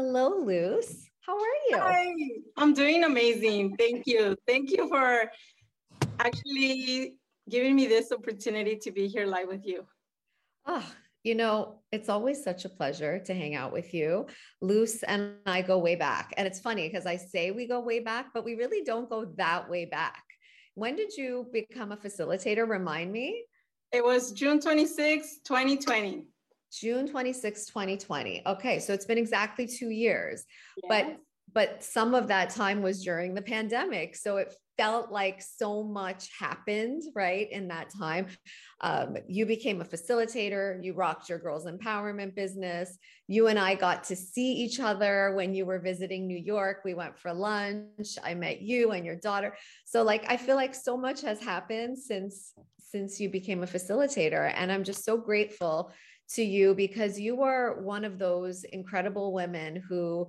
Hello, Luz. How are you? Hi, I'm doing amazing. Thank you. Thank you for actually giving me this opportunity to be here live with you. Oh, you know, it's always such a pleasure to hang out with you. Luz and I go way back. And it's funny because I say we go way back, but we really don't go that way back. When did you become a facilitator? Remind me. It was June 26, 2020. June 26, 2020. Okay, so it's been exactly 2 years. Yes. But but some of that time was during the pandemic. So it felt like so much happened, right? In that time. Um, you became a facilitator, you rocked your girls' empowerment business. You and I got to see each other when you were visiting New York. We went for lunch. I met you and your daughter. So like I feel like so much has happened since since you became a facilitator and I'm just so grateful to you because you are one of those incredible women who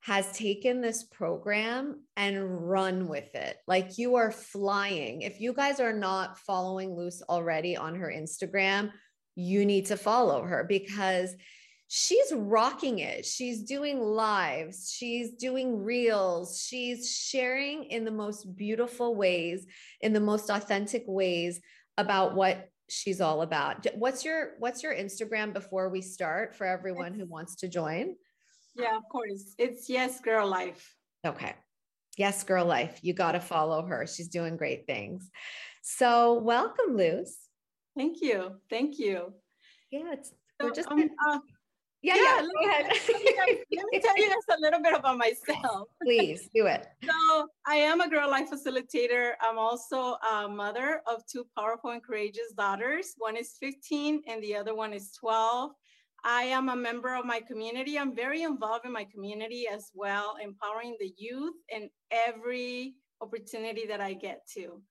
has taken this program and run with it. Like you are flying. If you guys are not following Luz already on her Instagram, you need to follow her because she's rocking it. She's doing lives, she's doing reels, she's sharing in the most beautiful ways, in the most authentic ways about what she's all about. What's your what's your Instagram before we start for everyone who wants to join? Yeah, of course. It's Yes Girl Life. Okay. Yes Girl Life. You got to follow her. She's doing great things. So, welcome, Luz. Thank you. Thank you. Yeah, it's so, we're just um, uh, yeah, yeah, yeah go ahead. let me tell you guys a little bit about myself. Please do it. So, I am a girl life facilitator. I'm also a mother of two powerful and courageous daughters. One is 15 and the other one is 12. I am a member of my community. I'm very involved in my community as well, empowering the youth in every opportunity that I get to.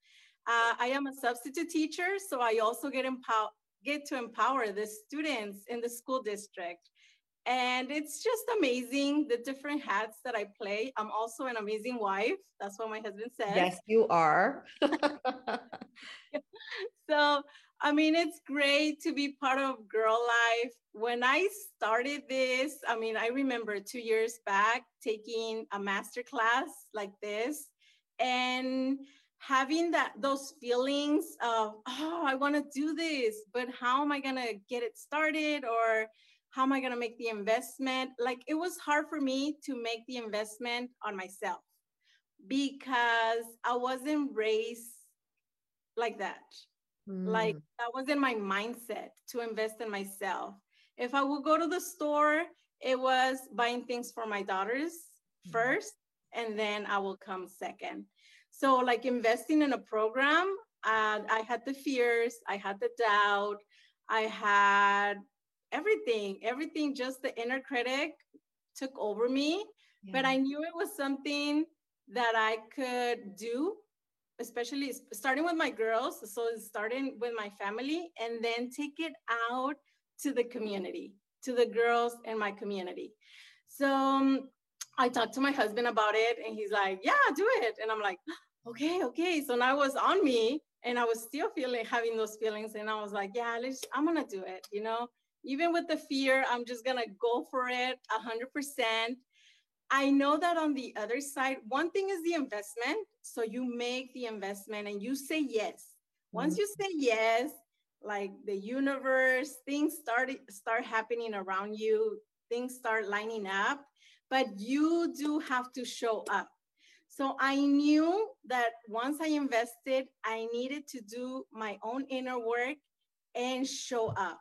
Uh, I am a substitute teacher, so I also get, empower, get to empower the students in the school district. And it's just amazing the different hats that I play. I'm also an amazing wife. That's what my husband says. Yes, you are. so, I mean, it's great to be part of Girl Life. When I started this, I mean, I remember two years back taking a master class like this and having that those feelings of oh i want to do this but how am i going to get it started or how am I going to make the investment? Like it was hard for me to make the investment on myself because I wasn't raised like that. Mm. Like that wasn't my mindset to invest in myself. If I would go to the store, it was buying things for my daughters mm. first, and then I will come second. So, like investing in a program, uh, I had the fears, I had the doubt, I had everything, everything, just the inner critic took over me. Yeah. But I knew it was something that I could do, especially starting with my girls. So starting with my family and then take it out to the community, to the girls in my community. So um, I talked to my husband about it and he's like, yeah, do it. And I'm like, okay, okay. So now it was on me and I was still feeling, having those feelings. And I was like, yeah, let's, I'm going to do it, you know? Even with the fear, I'm just gonna go for it 100%. I know that on the other side, one thing is the investment. So you make the investment and you say yes. Once mm-hmm. you say yes, like the universe, things start start happening around you, things start lining up, but you do have to show up. So I knew that once I invested, I needed to do my own inner work and show up.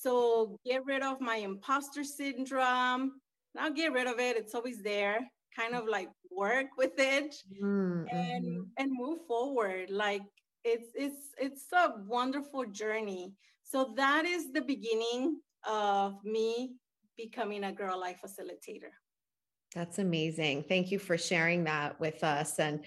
So get rid of my imposter syndrome. Not get rid of it, it's always there. Kind of like work with it mm-hmm. and and move forward. Like it's it's it's a wonderful journey. So that is the beginning of me becoming a girl life facilitator. That's amazing. Thank you for sharing that with us and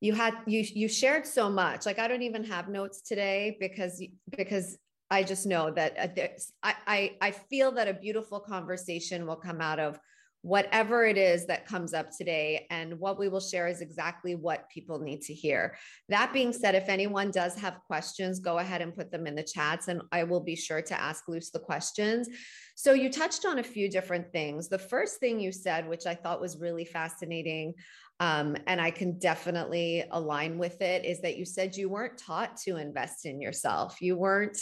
you had you you shared so much like i don't even have notes today because because I just know that uh, I, I, I feel that a beautiful conversation will come out of whatever it is that comes up today. And what we will share is exactly what people need to hear. That being said, if anyone does have questions, go ahead and put them in the chats, and I will be sure to ask Luz the questions. So, you touched on a few different things. The first thing you said, which I thought was really fascinating, um, and I can definitely align with it, is that you said you weren't taught to invest in yourself. You weren't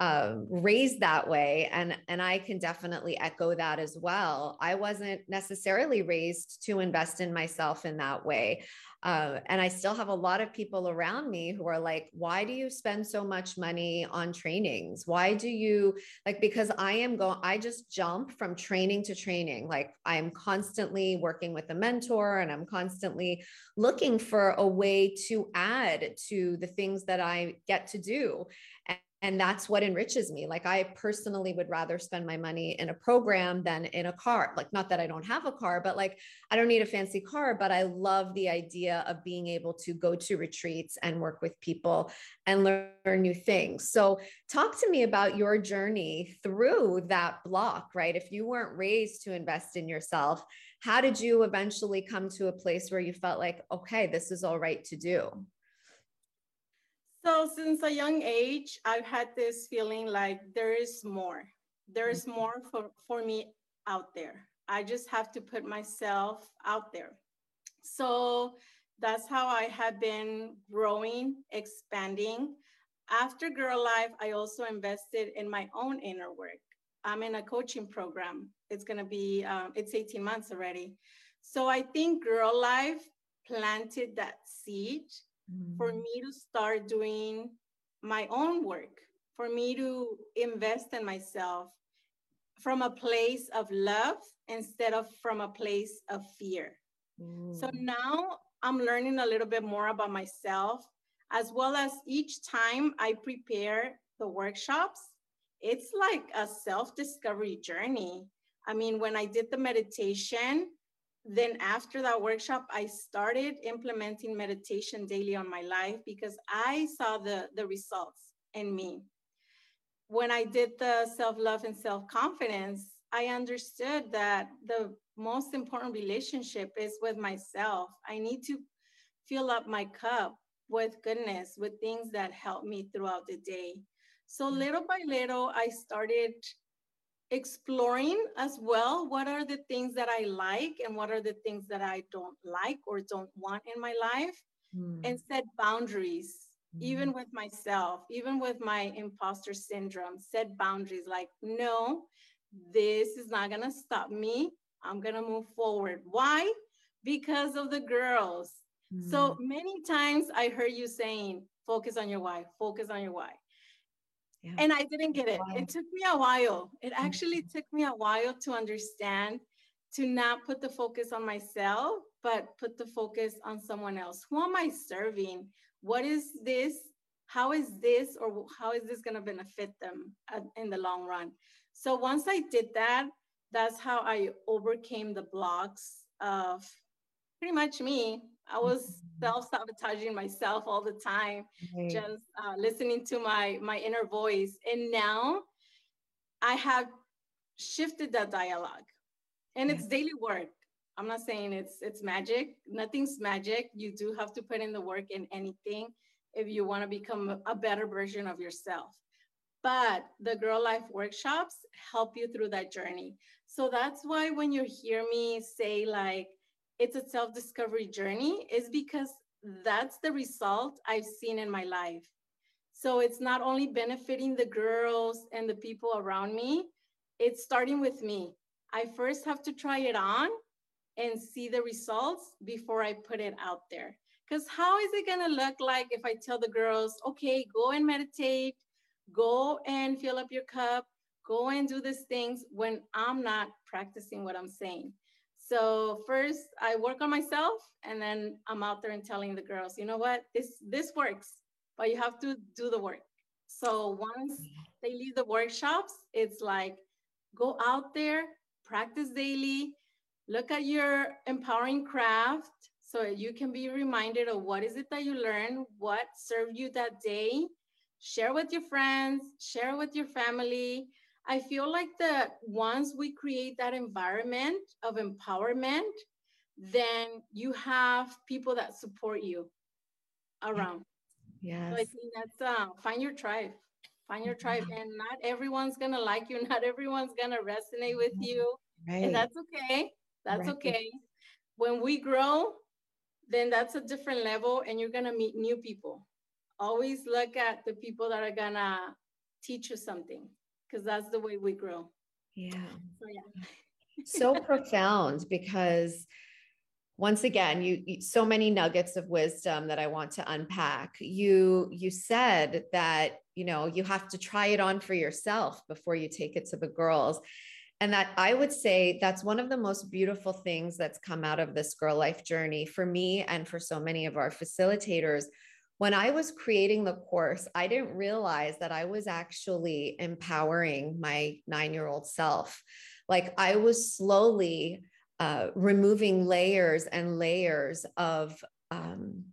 um, raised that way and and i can definitely echo that as well. I wasn't necessarily raised to invest in myself in that way uh, and i still have a lot of people around me who are like why do you spend so much money on trainings? Why do you like because i am going i just jump from training to training. Like i'm constantly working with a mentor and i'm constantly looking for a way to add to the things that i get to do and that's what enriches me. Like i personally would rather spend my money in a program than in a car. Like not that i don't have a car but like i don't need a fancy car but i love the idea of being able to go to retreats and work with people and learn new things. So talk to me about your journey through that block right? If you weren't raised to invest in yourself how did you eventually come to a place where you felt like okay this is all right to do so since a young age, I've had this feeling like there is more. There is mm-hmm. more for, for me out there. I just have to put myself out there. So that's how I have been growing, expanding. After Girl Life, I also invested in my own inner work. I'm in a coaching program. It's going to be, um, it's 18 months already. So I think Girl Life planted that seed mm. for me to start doing my own work, for me to invest in myself from a place of love instead of from a place of fear. Mm. So now I'm learning a little bit more about myself, as well as each time I prepare the workshops, it's like a self discovery journey. I mean, when I did the meditation, then after that workshop i started implementing meditation daily on my life because i saw the the results in me. When i did the self-love and self-confidence i understood that the most important relationship is with myself. I need to fill up my cup with goodness with things that help me throughout the day. So mm. little by little i started exploring as well what are the things that I like and what are the things that I don't like or don't want in my life mm. and set boundaries mm. even with myself even with my imposter syndrome set boundaries like no this is not going to stop me I'm going to move forward why because of the girls mm. so many times I heard you saying focus on your why focus on your why yeah. And I didn't get it. It took me a while. It mm-hmm. actually took me a while to understand to not put the focus on myself, but put the focus on someone else. Who am I serving? What is this? How is this or how is this going to benefit them in the long run? So once I did that, that's how I overcame the blocks of pretty much me I was mm-hmm. self-sabotaging myself all the time, right. just uh, listening to my my inner voice. And now I have shifted that dialogue, and yeah. it's daily work. I'm not saying it's it's magic. Nothing's magic. You do have to put in the work in anything if you want to become a better version of yourself. But the Girl Life workshops help you through that journey. So that's why when you hear me say like it's a self discovery journey is because that's the result I've seen in my life. So it's not only benefiting the girls and the people around me, it's starting with me. I first have to try it on and see the results before I put it out there. Because how is it going to look like if I tell the girls, okay, go and meditate, go and fill up your cup, go and do these things when I'm not practicing what I'm saying? So first I work on myself and then I'm out there and telling the girls, you know what, this this works, but you have to do the work. So once they leave the workshops, it's like go out there, practice daily, look at your empowering craft so you can be reminded of what is it that you learned, what served you that day, share with your friends, share with your family. I feel like that once we create that environment of empowerment, then you have people that support you around. Yeah. So I think that's uh, find your tribe. Find your tribe, and not everyone's gonna like you. Not everyone's gonna resonate with you, right. and that's okay. That's right. okay. When we grow, then that's a different level, and you're gonna meet new people. Always look at the people that are gonna teach you something, because that's the way we grow. Yeah. So yeah. so profound because once again you, you, so many nuggets of wisdom that i want to unpack you you said that you know you have to try it on for yourself before you take it to the girls and that i would say that's one of the most beautiful things that's come out of this girl life journey for me and for so many of our facilitators when i was creating the course i didn't realize that i was actually empowering my 9 year old self. Like i was slowly uh, removing layers and layers of um,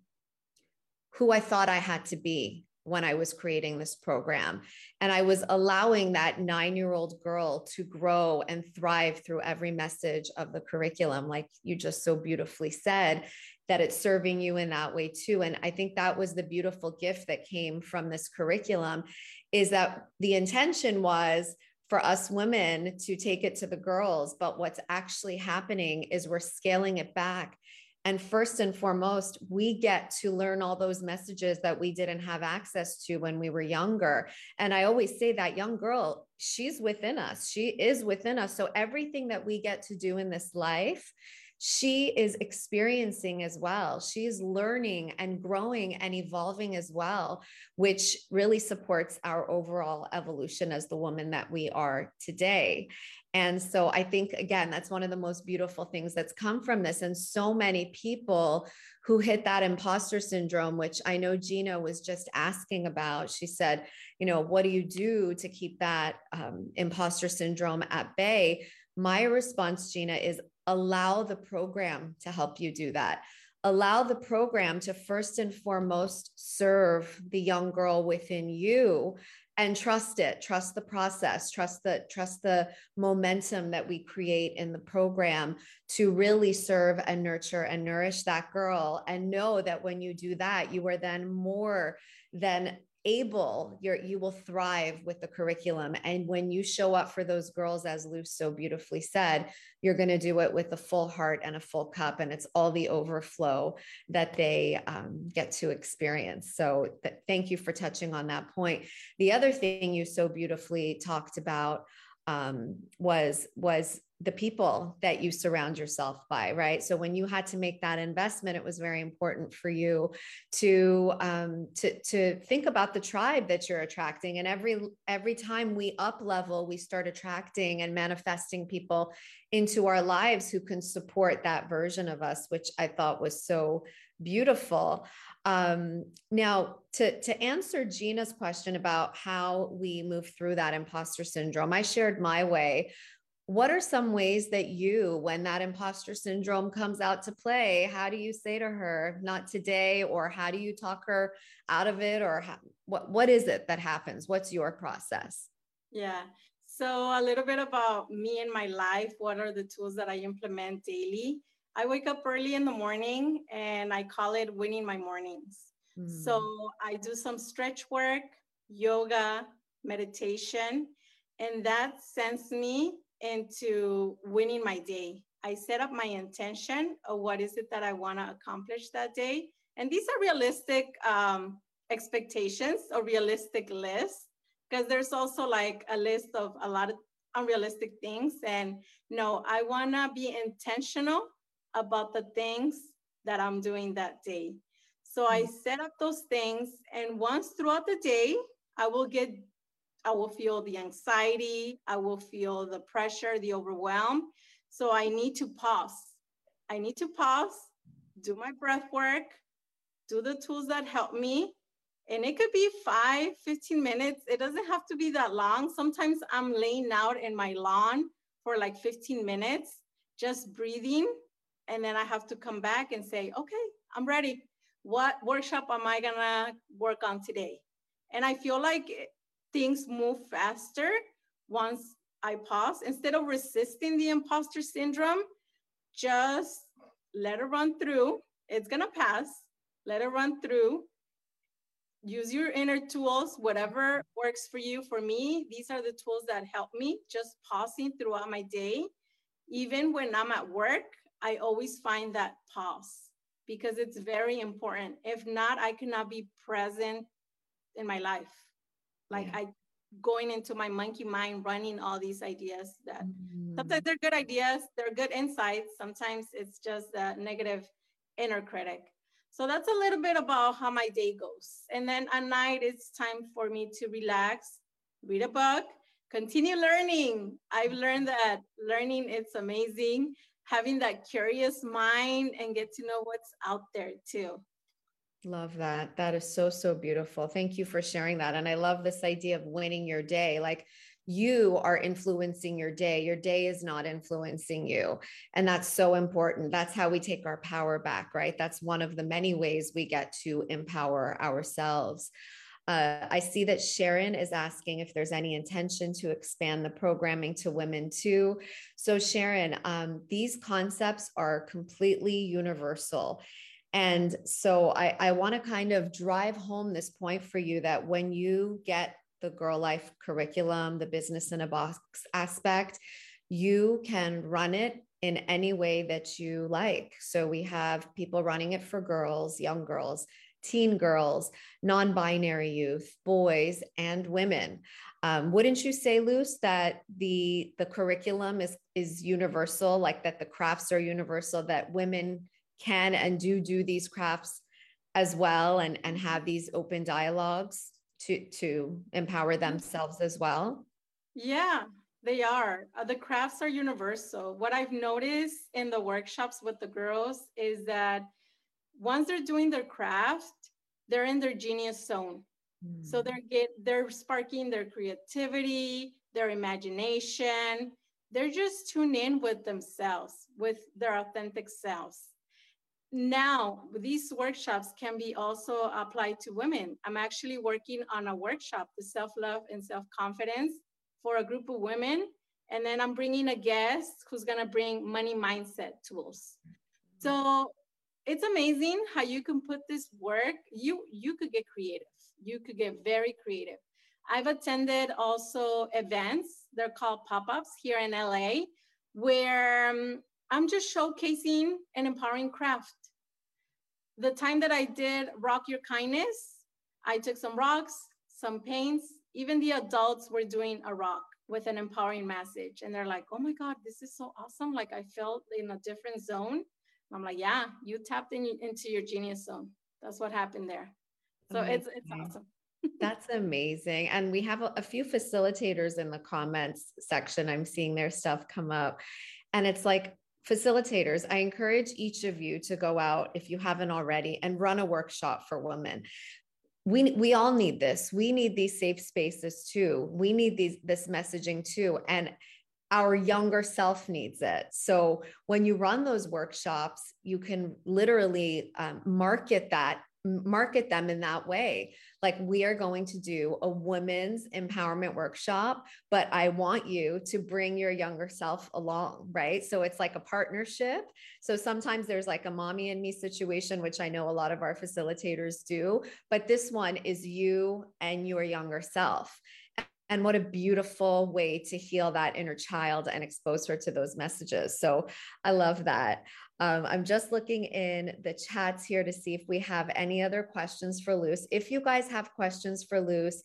who I thought I had to be when I was creating this program. And I was allowing that nine year old girl to grow and thrive through every message of the curriculum, like you just so beautifully said, that it's serving you in that way too. And I think that was the beautiful gift that came from this curriculum is that the intention was for us women to take it to the girls. But what's actually happening is we're scaling it back. And first and foremost, we get to learn all those messages that we didn't have access to when we were younger. And I always say that young girl, she's within us. She is within us. So everything that we get to do in this life she is experiencing as well. She's learning and growing and evolving as well, which really supports our overall evolution as the woman that we are today. And so I think, again, that's one of the most beautiful things that's come from this. And so many people who hit that imposter syndrome, which I know Gina was just asking about. She said, you know, what do you do to keep that um, imposter syndrome at bay? My response, Gina, is allow the program to help you do that. Allow the program to first and foremost serve the young girl within you and trust it trust the process trust the trust the momentum that we create in the program to really serve and nurture and nourish that girl and know that when you do that you are then more than able you're you will thrive with the curriculum. And when you show up for those girls as Lou so beautifully said you're going to do it with a full heart and a full cup and it's all the overflow that they um, get to experience. So th- thank you for touching on that point. The other thing you so beautifully talked about um, was was the people that you surround yourself by right? So when you had to make that investment it was very important for you to um, to to think about the tribe that you're attracting. And every every time we up level we start attracting and manifesting people into our lives who can support that version of us which i thought was so beautiful. Um, now to to answer gina's question about how we move through that imposter syndrome i shared my way what are some ways that you when that imposter syndrome comes out to play how do you say to her not today or how do you talk her out of it or how, what what is it that happens? What's your process? Yeah. So a little bit about me and my life. What are the tools that i implement daily? I wake up early in the morning and i call it winning my mornings. Mm. so i do some stretch work yoga meditation and that sends me into winning my day. I set up my intention of what is it that I want to accomplish that day. And these are realistic um, expectations or realistic lists because there's also like a list of a lot of unrealistic things. And no, I want to be intentional about the things that I'm doing that day. So I mm. set up those things. And once throughout the day, I will get I will feel the anxiety, I will feel the pressure, the overwhelm. So I need to pause. I need to pause, do my breath work, do the tools that help me. And it could be five, 15 minutes. It doesn't have to be that long. Sometimes I'm laying out in my lawn for like 15 minutes, just breathing. And then I have to come back and say, okay, I'm ready. What workshop am I gonna work on today? And I feel like things move faster once I pause, instead of resisting the imposter syndrome, just let it run through. It's gonna pass. Let it run through. Use your inner tools, whatever works for you. For me, these are the tools that help me just pausing throughout my day. Even when I'm at work, I always find that pause because it's very important. If not, I cannot be present in my life. Like yeah. I going into my monkey mind, running all these ideas that mm-hmm. sometimes they're good ideas, they're good insights. Sometimes it's just a negative inner critic. So that's a little bit about how my day goes. And then at night, it's time for me to relax, read a book, continue learning. I've learned that learning it's amazing, having that curious mind and get to know what's out there too. Love that. That is so, so beautiful. Thank you for sharing that. And I love this idea of winning your day. Like you are influencing your day. Your day is not influencing you. And that's so important. That's how we take our power back, right? That's one of the many ways we get to empower ourselves. Uh, I see that Sharon is asking if there's any intention to expand the programming to women too. So, Sharon, um, these concepts are completely universal. And so I, I want to kind of drive home this point for you that when you get the Girl Life curriculum, the business in a box aspect, you can run it in any way that you like. So we have people running it for girls, young girls, teen girls, non binary youth, boys, and women. Um, wouldn't you say, Luz, that the the curriculum is is universal, like that the crafts are universal, that women can and do do these crafts as well and and have these open dialogues to to empower themselves as well. Yeah they are. Uh, the crafts are universal. What i've noticed in the workshops with the girls is that once they're doing their craft they're in their genius zone. Mm. so they're get they're sparking their creativity their imagination. They're just tuned in with themselves with their authentic selves now these workshops can be also applied to women. I'm actually working on a workshop the self-love and self-confidence for a group of women. And then i'm bringing a guest who's going to bring money mindset tools. So it's amazing how you can put this work you you could get creative. You could get very creative. I've attended also events they're called pop-ups here in la where um, i'm just showcasing and empowering craft the time that I did Rock Your Kindness, I took some rocks, some paints, even the adults were doing a rock with an empowering message. And they're like, oh my God, this is so awesome. Like I felt in a different zone. I'm like, yeah, you tapped in, into your genius zone. That's what happened there. So amazing. it's, it's awesome. That's amazing. And we have a, a few facilitators in the comments section. I'm seeing their stuff come up. And it's like, facilitators, I encourage each of you to go out, if you haven't already, and run a workshop for women. We, we all need this. We need these safe spaces too. We need these this messaging too. And our younger self needs it. So when you run those workshops, you can literally um, market that market them in that way. Like, we are going to do a women's empowerment workshop, but I want you to bring your younger self along, right? So it's like a partnership. So sometimes there's like a mommy and me situation, which I know a lot of our facilitators do, but this one is you and your younger self. And what a beautiful way to heal that inner child and expose her to those messages. So I love that. Um, I'm just looking in the chats here to see if we have any other questions for Luz. If you guys have questions for Luz,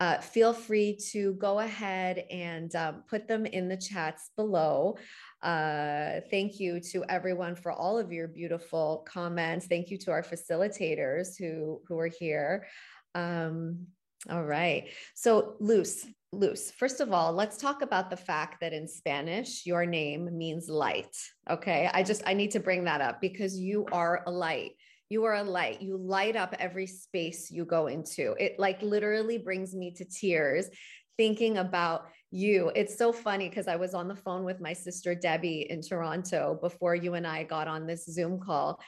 uh, feel free to go ahead and um, put them in the chats below. Uh, thank you to everyone for all of your beautiful comments. Thank you to our facilitators who, who are here. Um, all right. So, Luz, Luz, first of all, let's talk about the fact that in Spanish, your name means light. Okay. I just, I need to bring that up because you are a light. You are a light. You light up every space you go into. It like literally brings me to tears thinking about you. It's so funny because I was on the phone with my sister Debbie in Toronto before you and I got on this Zoom call.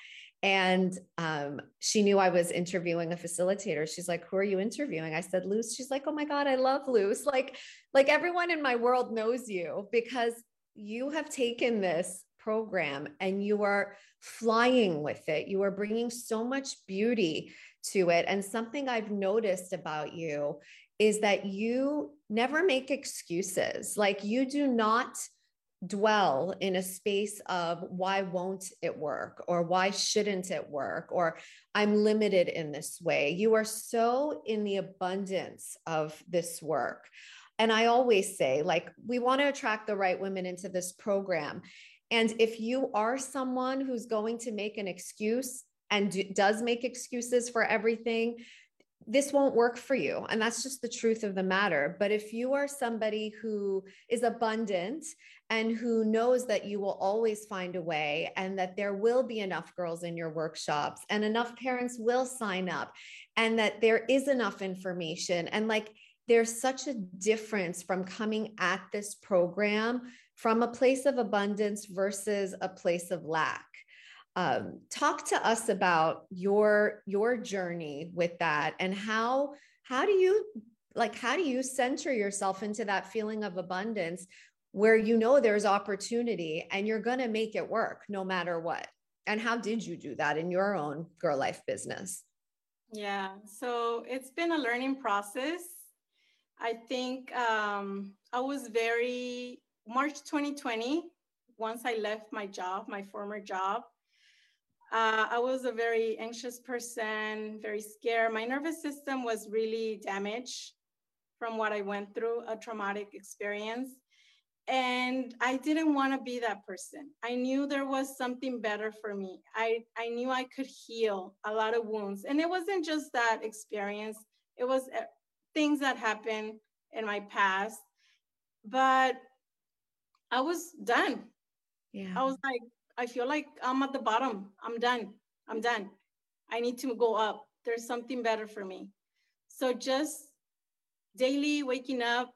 And um, she knew I was interviewing a facilitator. She's like, "Who are you interviewing?" I said, "Luz." She's like, "Oh my god, I love Luz." Like, like everyone in my world knows you because you have taken this program and you are flying with it. You are bringing so much beauty to it. And something I've noticed about you is that you never make excuses. Like you do not dwell in a space of why won't it work or why shouldn't it work or I'm limited in this way. You are so in the abundance of this work. And I always say, like, we want to attract the right women into this program. And if you are someone who's going to make an excuse and do, does make excuses for everything, this won't work for you. And that's just the truth of the matter. But if you are somebody who is abundant and who knows that you will always find a way and that there will be enough girls in your workshops and enough parents will sign up and that there is enough information and like there's such a difference from coming at this program from a place of abundance versus a place of lack um, talk to us about your your journey with that and how how do you like how do you center yourself into that feeling of abundance where you know there's opportunity and you're going to make it work no matter what? And how did you do that in your own girl life business? Yeah so it's been a learning process. I think um, i was very march 2020 once i left my job my former job uh, I was a very anxious person, very scared. My nervous system was really damaged from what I went through, a traumatic experience. And I didn't want to be that person. I knew there was something better for me. I, I knew I could heal a lot of wounds. And it wasn't just that experience, it was uh, things that happened in my past. But I was done. Yeah. I was like, I feel like I'm at the bottom. I'm done. I'm done. I need to go up. There's something better for me. So just daily waking up,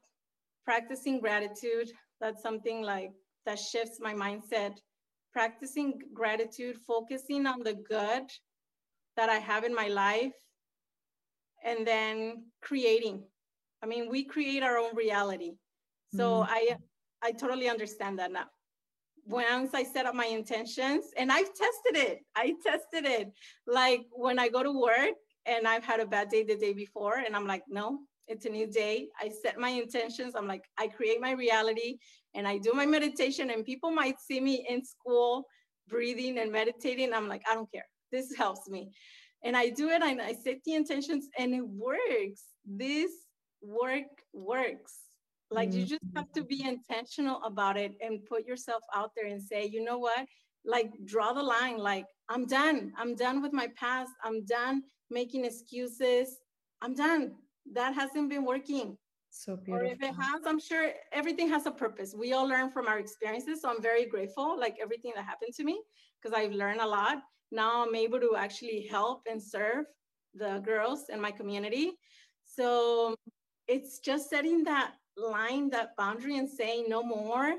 practicing gratitude. That's something like that shifts my mindset. Practicing gratitude, focusing on the good that I have in my life, and then creating. I mean, we create our own reality. So mm-hmm. I I totally understand that now once I set up my intentions, and I've tested it, I tested it. Like when I go to work and I've had a bad day the day before, and I'm like, no, it's a new day. I set my intentions. I'm like, I create my reality and I do my meditation. And people might see me in school breathing and meditating. I'm like, I don't care. This helps me. And I do it and I set the intentions and it works. This work works. Like mm-hmm. you just have to be intentional about it and put yourself out there and say, you know what? Like draw the line. Like I'm done. I'm done with my past. I'm done making excuses. I'm done. That hasn't been working. So beautiful. Or if it has, I'm sure everything has a purpose. We all learn from our experiences. So I'm very grateful, like everything that happened to me, because I've learned a lot. Now I'm able to actually help and serve the girls in my community. So it's just setting that line that boundary and saying no more.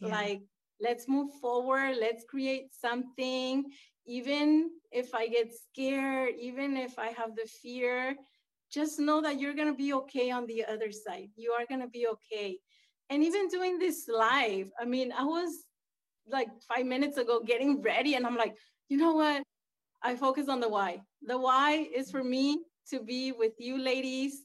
Yeah. like let's move forward let's create something. Even if i get scared even if i have the fear just know that you're going to be okay on the other side. You are going to be okay. And even doing this live i mean i was like five minutes ago getting ready and i'm like you know what? I focus on the why. The why is for me to be with you ladies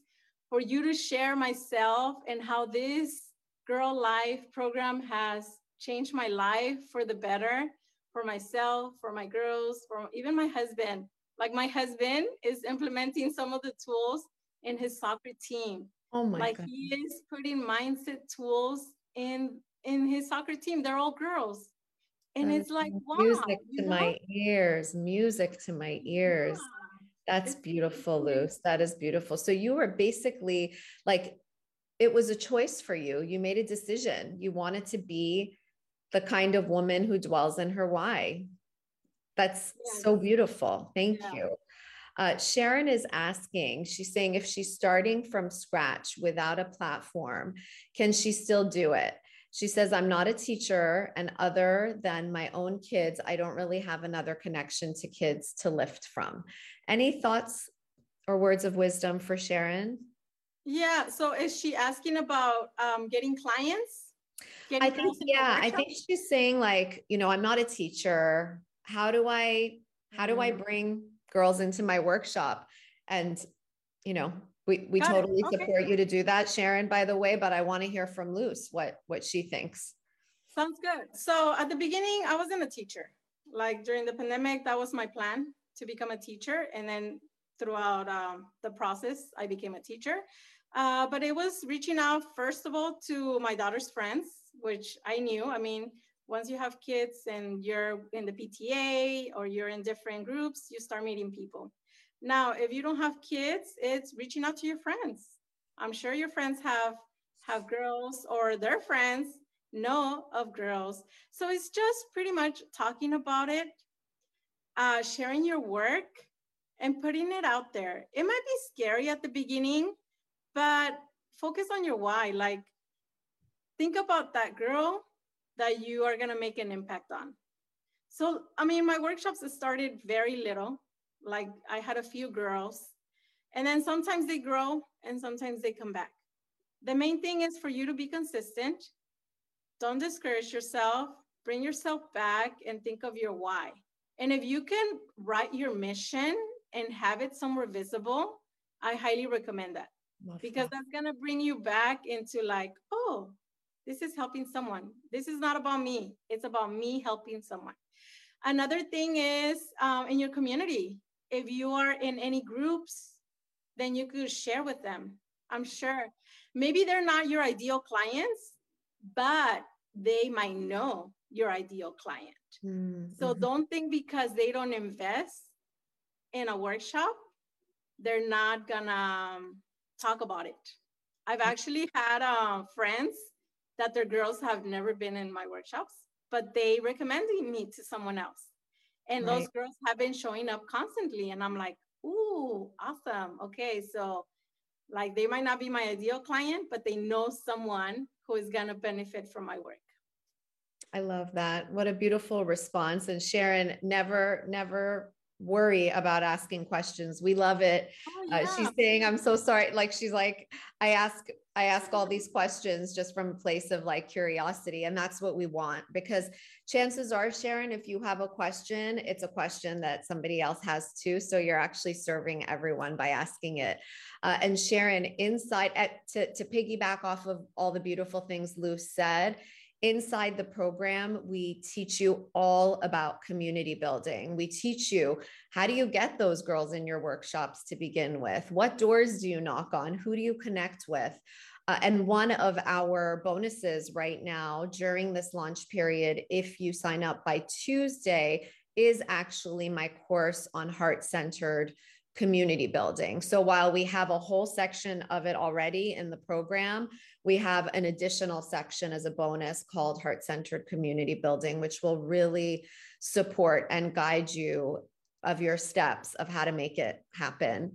for you to share myself and how this Girl Life program has changed my life for the better, for myself, for my girls, for even my husband. Like my husband is implementing some of the tools in his soccer team. Oh my like God. he is putting mindset tools in in his soccer team. They're all girls. And it's like wow, music to know? my ears, music to my ears. Yeah that's beautiful, Luz. That is beautiful. So you were basically like, it was a choice for you. You made a decision. You wanted to be the kind of woman who dwells in her why. That's yeah. so beautiful. Thank yeah. you. Uh, Sharon is asking, she's saying if she's starting from scratch without a platform, can she still do it? She says, I'm not a teacher, and other than my own kids, I don't really have another connection to kids to lift from. Any thoughts or words of wisdom for Sharon? Yeah. So is she asking about um, getting clients? Getting I think, yeah, I think she's saying, like, you know, I'm not a teacher. How do I, how do I mm-hmm. bring girls into my workshop? And, you know, we, we totally okay. support you to do that, Sharon, by the way, but I want to hear from Luz what, what she thinks. Sounds good. So at the beginning, I wasn't a teacher. Like during the pandemic, that was my plan to become a teacher. And then throughout um, the process, I became a teacher. Uh, but it was reaching out, first of all, to my daughter's friends, which I knew. I mean, once you have kids and you're in the PTA or you're in different groups, you start meeting people. Now, if you don't have kids, it's reaching out to your friends. I'm sure your friends have have girls or their friends know of girls. So it's just pretty much talking about it, uh, sharing your work, and putting it out there. It might be scary at the beginning, but focus on your why. Like, think about that girl that you are going to make an impact on. So, I mean, my workshops started very little like I had a few girls, and then sometimes they grow and sometimes they come back. The main thing is for you to be consistent. Don't discourage yourself. Bring yourself back and think of your why. And if you can write your mission and have it somewhere visible, I highly recommend that Love because that. that's going to bring you back into like, oh, this is helping someone. This is not about me. It's about me helping someone. Another thing is um, in your community, if you are in any groups, then you could share with them. I'm sure. Maybe they're not your ideal clients, but they might know your ideal client. Mm-hmm. So don't think because they don't invest in a workshop, they're not gonna um, talk about it. I've actually had uh, friends that their girls have never been in my workshops, but they recommended me to someone else. And right. those girls have been showing up constantly. And I'm like, ooh, awesome. Okay. So like they might not be my ideal client, but they know someone who is going to benefit from my work. I love that. What a beautiful response. And Sharon, never, never worry about asking questions. We love it. Oh, yeah. uh, she's saying, I'm so sorry. Like she's like, I ask, I ask all these questions just from a place of like curiosity. And that's what we want because chances are, Sharon, if you have a question, it's a question that somebody else has too. So you're actually serving everyone by asking it. Uh, and Sharon, inside at, to, to piggyback off of all the beautiful things Lou said, Inside the program, we teach you all about community building. We teach you how do you get those girls in your workshops to begin with? What doors do you knock on? Who do you connect with? Uh, and one of our bonuses right now during this launch period, if you sign up by Tuesday, is actually my course on heart centered community building. So while we have a whole section of it already in the program, we have an additional section as a bonus called Heart Centered Community Building, which will really support and guide you of your steps of how to make it happen.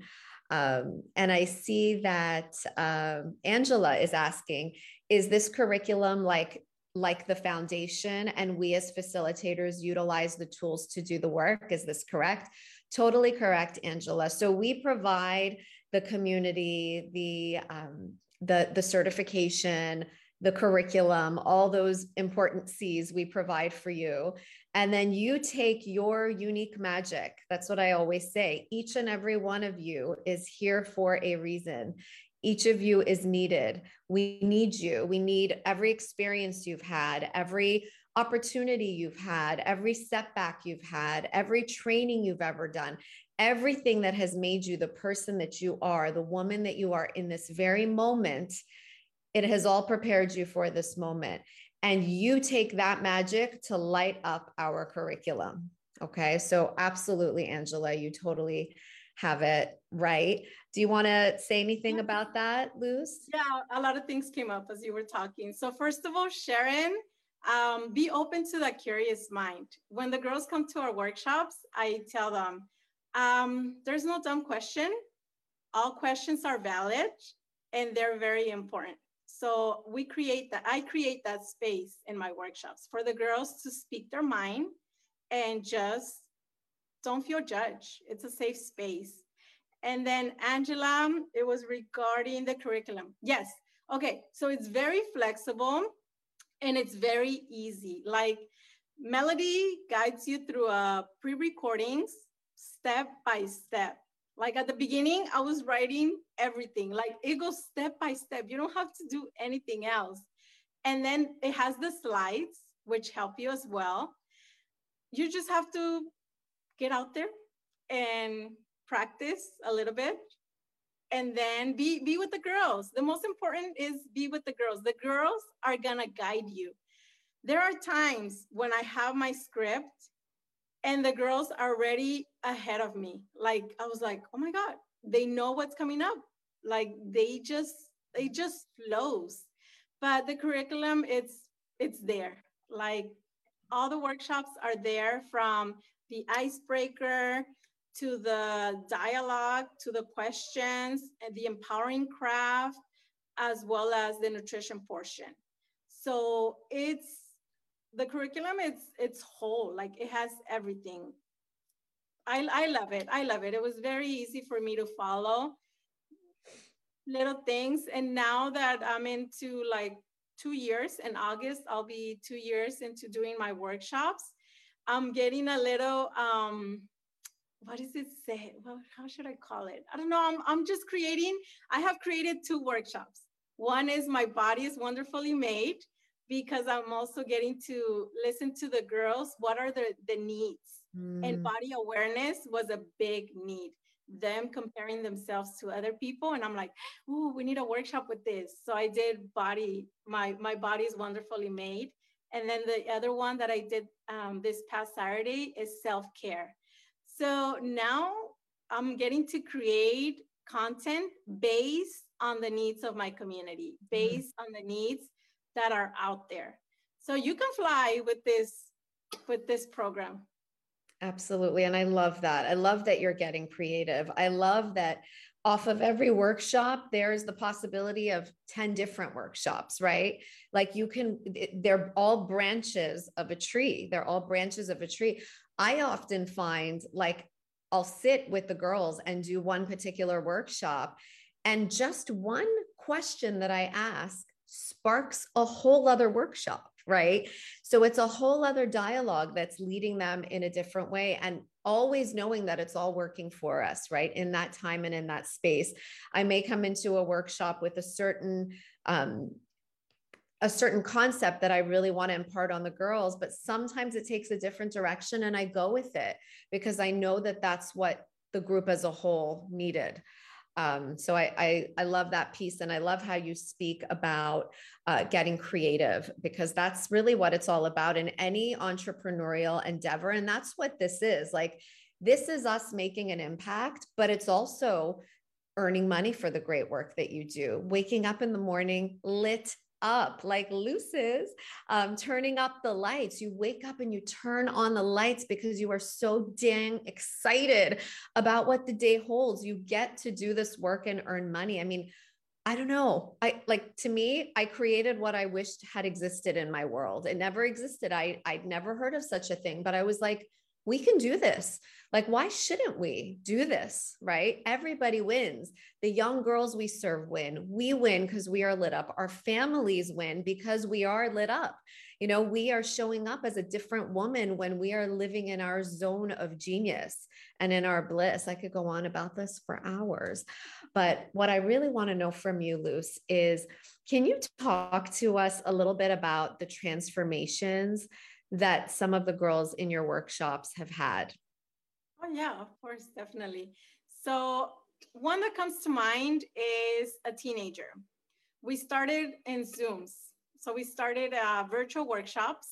Um, and I see that um, Angela is asking, is this curriculum like like the foundation and we as facilitators utilize the tools to do the work is this correct Totally correct, Angela. So we provide the community, the um, the the certification, the curriculum, all those important C's we provide for you. And then you take your unique magic. That's what I always say. Each and every one of you is here for a reason. Each of you is needed. We need you. We need every experience you've had, every opportunity you've had, every setback you've had, every training you've ever done, everything that has made you the person that you are, the woman that you are in this very moment, it has all prepared you for this moment. And you take that magic to light up our curriculum. Okay. So, absolutely, Angela, you totally have it right. Do you want to say anything about that, Luz? Yeah, a lot of things came up as you were talking. So, first of all, Sharon, um, be open to the curious mind. When the girls come to our workshops, I tell them, um, there's no dumb question. All questions are valid and they're very important. So we create that, I create that space in my workshops for the girls to speak their mind and just don't feel judged. It's a safe space. And then Angela, it was regarding the curriculum. Yes. Okay. So it's very flexible and it's very easy. Like Melody guides you through a pre-recordings step by step. Like at the beginning, I was writing everything. Like it goes step by step. You don't have to do anything else. And then it has the slides, which help you as well. You just have to get out there and practice a little bit and then be be with the girls. The most important is be with the girls. The girls are gonna guide you. There are times when i have my script and the girls are already ahead of me. Like i was like oh my god they know what's coming up. Like they just they just flows. But the curriculum it's it's there. Like all the workshops are there from the icebreaker to the dialogue, to the questions, and the empowering craft, as well as the nutrition portion. So it's the curriculum, it's it's whole, like it has everything. I, I love it. I love it. It was very easy for me to follow little things. And now that I'm into like two years in August, I'll be two years into doing my workshops. I'm getting a little um what does it say? Well, how should I call it? I don't know. I'm, I'm just creating, I have created two workshops. One is My Body is Wonderfully Made, because I'm also getting to listen to the girls. What are the, the needs? Mm. And body awareness was a big need. Them comparing themselves to other people. And I'm like, oh, we need a workshop with this. So I did body, my, my body is wonderfully made. And then the other one that I did um, this past Saturday is self care so now I'm getting to create content based on the needs of my community, mm-hmm. based mm-hmm. on the needs that are out there. So you can fly with this with this program. Absolutely. And I love that. I love that you're getting creative. I love that off of every workshop, there's the possibility of 10 different workshops, right? Like you can, they're all branches of a tree. They're all branches of a tree. I often find like I'll sit with the girls and do one particular workshop, and just one question that I ask sparks a whole other workshop, right? So it's a whole other dialogue that's leading them in a different way. And always knowing that it's all working for us, right? In that time and in that space. I may come into a workshop with a certain um, a certain concept that I really want to impart on the girls, but sometimes it takes a different direction and I go with it because I know that that's what the group as a whole needed. Um, so I, I, I love that piece and I love how you speak about uh, getting creative because that's really what it's all about in any entrepreneurial endeavor, and that's what this is. Like this is us making an impact, but it's also earning money for the great work that you do. Waking up in the morning lit up like Luce's, um, turning up the lights. You wake up and you turn on the lights because you are so dang excited about what the day holds. You get to do this work and earn money. I mean, I don't know. I like to me, I created what I wished had existed in my world. It never existed. I I'd never heard of such a thing, but I was like, we can do this. Like, why shouldn't we do this? Right? Everybody wins. The young girls we serve win. We win because we are lit up. Our families win because we are lit up. You know, we are showing up as a different woman when we are living in our zone of genius and in our bliss. I could go on about this for hours. But what I really want to know from you, Luz, is can you talk to us a little bit about the transformations that some of the girls in your workshops have had? Oh, yeah, of course, definitely. So, one that comes to mind is a teenager. We started in Zooms. So, we started uh, virtual workshops.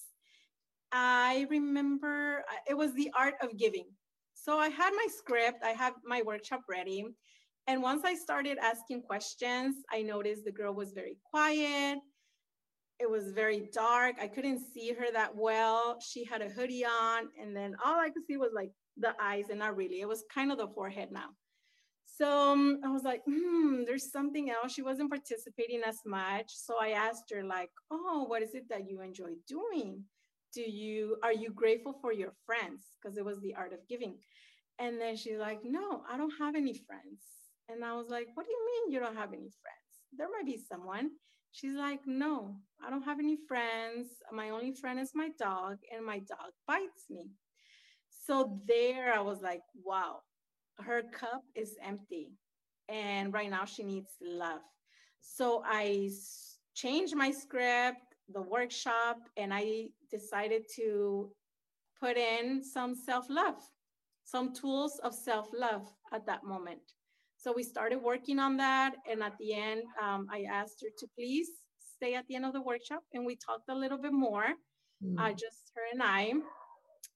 I remember uh, it was the art of giving. So, I had my script, I had my workshop ready. And once I started asking questions, I noticed the girl was very quiet. It was very dark. I couldn't see her that well. She had a hoodie on, and then all I could see was like the eyes and not really. It was kind of the forehead now. So um, I was like, hmm, there's something else. She wasn't participating as much. So I asked her, like, oh, what is it that you enjoy doing? Do you are you grateful for your friends? Because it was the art of giving. And then she's like, no, I don't have any friends. And I was like, what do you mean you don't have any friends? There might be someone. She's like, no, I don't have any friends. My only friend is my dog, and my dog bites me. So there I was like, wow, her cup is empty. And right now she needs love. So I changed my script, the workshop, and I decided to put in some self love, some tools of self love at that moment. So we started working on that. And at the end, um, I asked her to please stay at the end of the workshop. And we talked a little bit more, mm. uh, just her and I.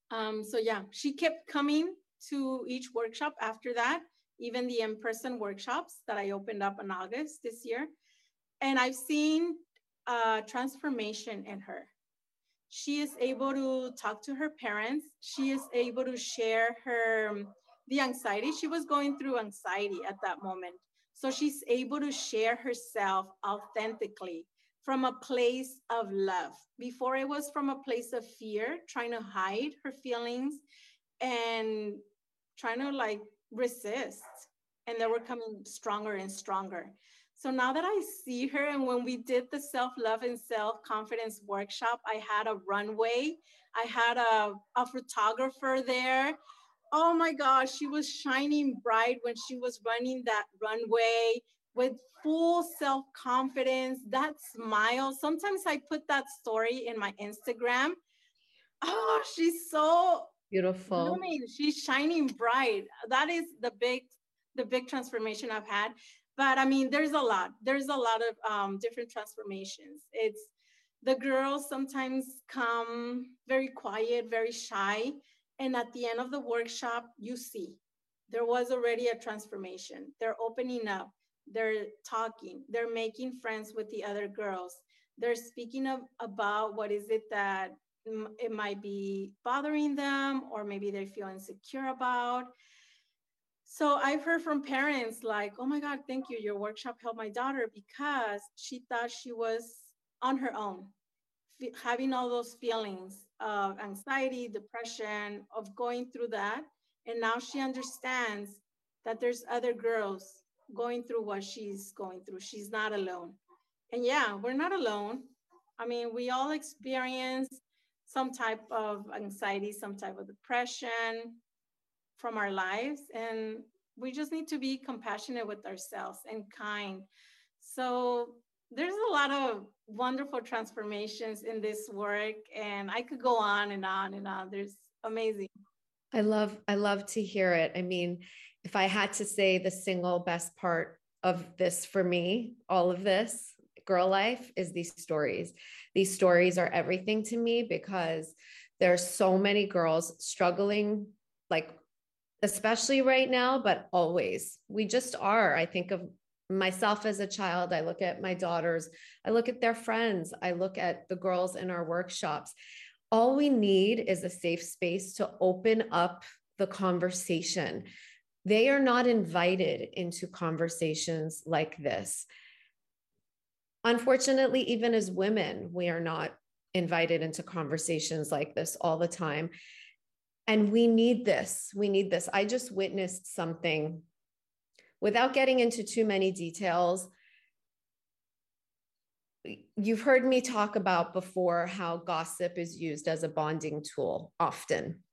Um, so yeah, she kept coming to each workshop after that, even the in-person workshops that I opened up in August this year. And I've seen a transformation in her. She is able to talk to her parents. She is able to share her the anxiety. She was going through anxiety at that moment. So she's able to share herself authentically from a place of love. Before it was from a place of fear, trying to hide her feelings and trying to like resist. And they were coming stronger and stronger. So now that I see her, and when we did the self love and self confidence workshop, I had a runway, I had a, a photographer there oh my gosh, she was shining bright when she was running that runway with full self confidence, that smile. Sometimes I put that story in my Instagram. Oh, she's so beautiful. Blooming. She's shining bright. That is the big, the big transformation I've had. But I mean, there's a lot. There's a lot of um, different transformations. It's the girls sometimes come very quiet, very shy, and at the end of the workshop, you see there was already a transformation. They're opening up, they're talking, they're making friends with the other girls. They're speaking of, about what is it that it might be bothering them, or maybe they feel insecure about. So I've heard from parents like, oh my God, thank you. Your workshop helped my daughter because she thought she was on her own having all those feelings of anxiety, depression, of going through that. And now she understands that there's other girls going through what she's going through. She's not alone. And yeah, we're not alone. I mean, we all experience some type of anxiety, some type of depression from our lives. And we just need to be compassionate with ourselves and kind. So there's a lot of wonderful transformations in this work and i could go on and on and on. There's amazing. I love i love to hear it. I mean if i had to say the single best part of this for me all of this girl life is these stories. These stories are everything to me because there's so many girls struggling like especially right now but always. We just are i think of myself as a child, I look at my daughters, I look at their friends, I look at the girls in our workshops. All we need is a safe space to open up the conversation. They are not invited into conversations like this. Unfortunately, even as women, we are not invited into conversations like this all the time. And we need this. We need this. I just witnessed something without getting into too many details, you've heard me talk about before how gossip is used as a bonding tool often,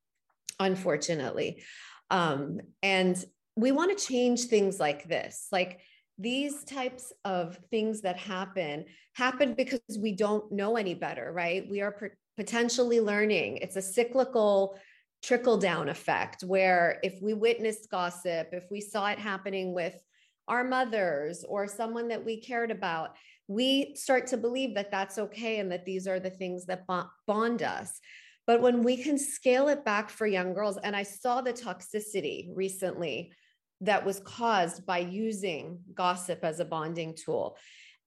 unfortunately. Um, and we want to change things like this. Like these types of things that happen happen because we don't know any better, right? We are potentially learning. It's a cyclical trickle down effect where if we witnessed gossip, if we saw it happening with our mothers or someone that we cared about, we start to believe that that's okay and that these are the things that bond us. But when we can scale it back for young girls, and I saw the toxicity recently that was caused by using gossip as a bonding tool.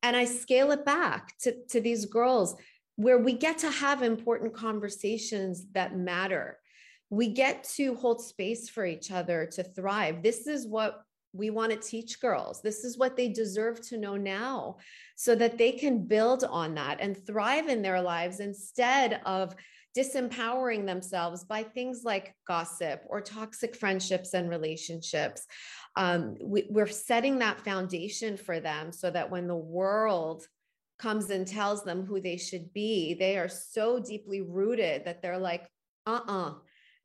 And I scale it back to, to these girls where we get to have important conversations that matter we get to hold space for each other to thrive. This is what we want to teach girls. This is what they deserve to know now so that they can build on that and thrive in their lives instead of disempowering themselves by things like gossip or toxic friendships and relationships. Um, we, we're setting that foundation for them so that when the world comes and tells them who they should be, they are so deeply rooted that they're like, uh uh-uh, uh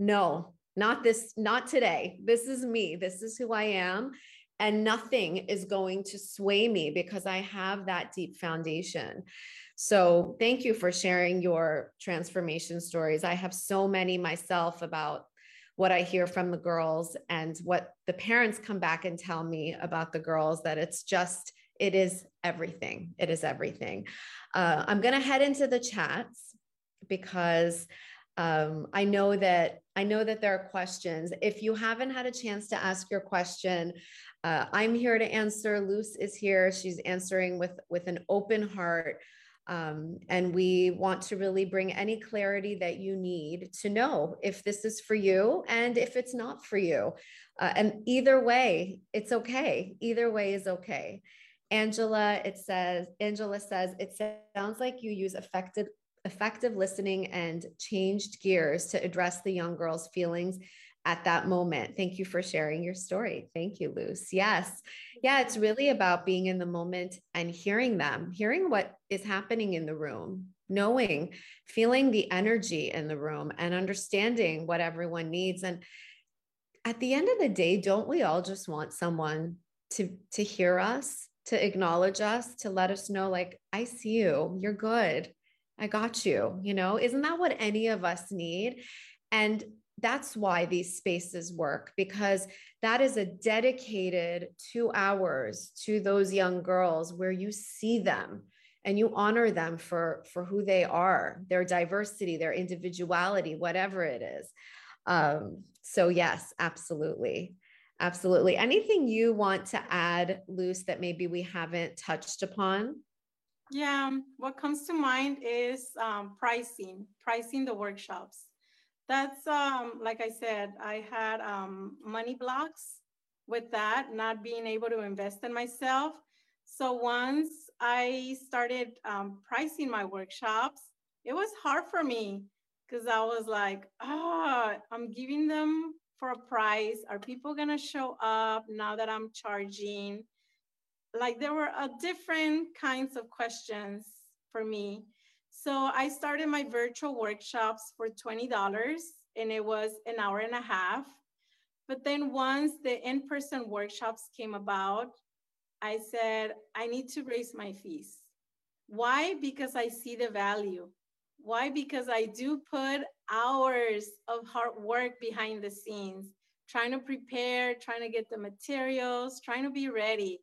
no, not this, not today. This is me. This is who I am. And nothing is going to sway me because I have that deep foundation. So, thank you for sharing your transformation stories. I have so many myself about what I hear from the girls and what the parents come back and tell me about the girls that it's just, it is everything. It is everything. Uh, I'm going to head into the chats because um, I know that I know that there are questions. If you haven't had a chance to ask your question, uh, I'm here to answer. Luz is here. She's answering with with an open heart. Um, and we want to really bring any clarity that you need to know if this is for you and if it's not for you. Uh, and either way, it's okay. Either way is okay. Angela, it says, Angela says, it sounds like you use effective effective listening and changed gears to address the young girl's feelings at that moment. Thank you for sharing your story. Thank you, Luz. Yes. Yeah, it's really about being in the moment and hearing them, hearing what is happening in the room, knowing, feeling the energy in the room and understanding what everyone needs. And at the end of the day, don't we all just want someone to to hear us, to acknowledge us, to let us know like I see you, you're good. I got you. You know, isn't that what any of us need? And that's why these spaces work because that is a dedicated two hours to those young girls where you see them and you honor them for for who they are their diversity their individuality whatever it is um, so yes absolutely absolutely anything you want to add Luz that maybe we haven't touched upon yeah, what comes to mind is um, pricing, pricing the workshops. That's um, like I said, I had um, money blocks with that, not being able to invest in myself. So once I started um, pricing my workshops, it was hard for me because I was like, oh, I'm giving them for a price. Are people gonna show up now that I'm charging? Like there were uh, different kinds of questions for me. So I started my virtual workshops for $20 and it was an hour and a half. But then once the in-person workshops came about, I said, I need to raise my fees. Why? Because I see the value. Why? Because I do put hours of hard work behind the scenes, trying to prepare, trying to get the materials, trying to be ready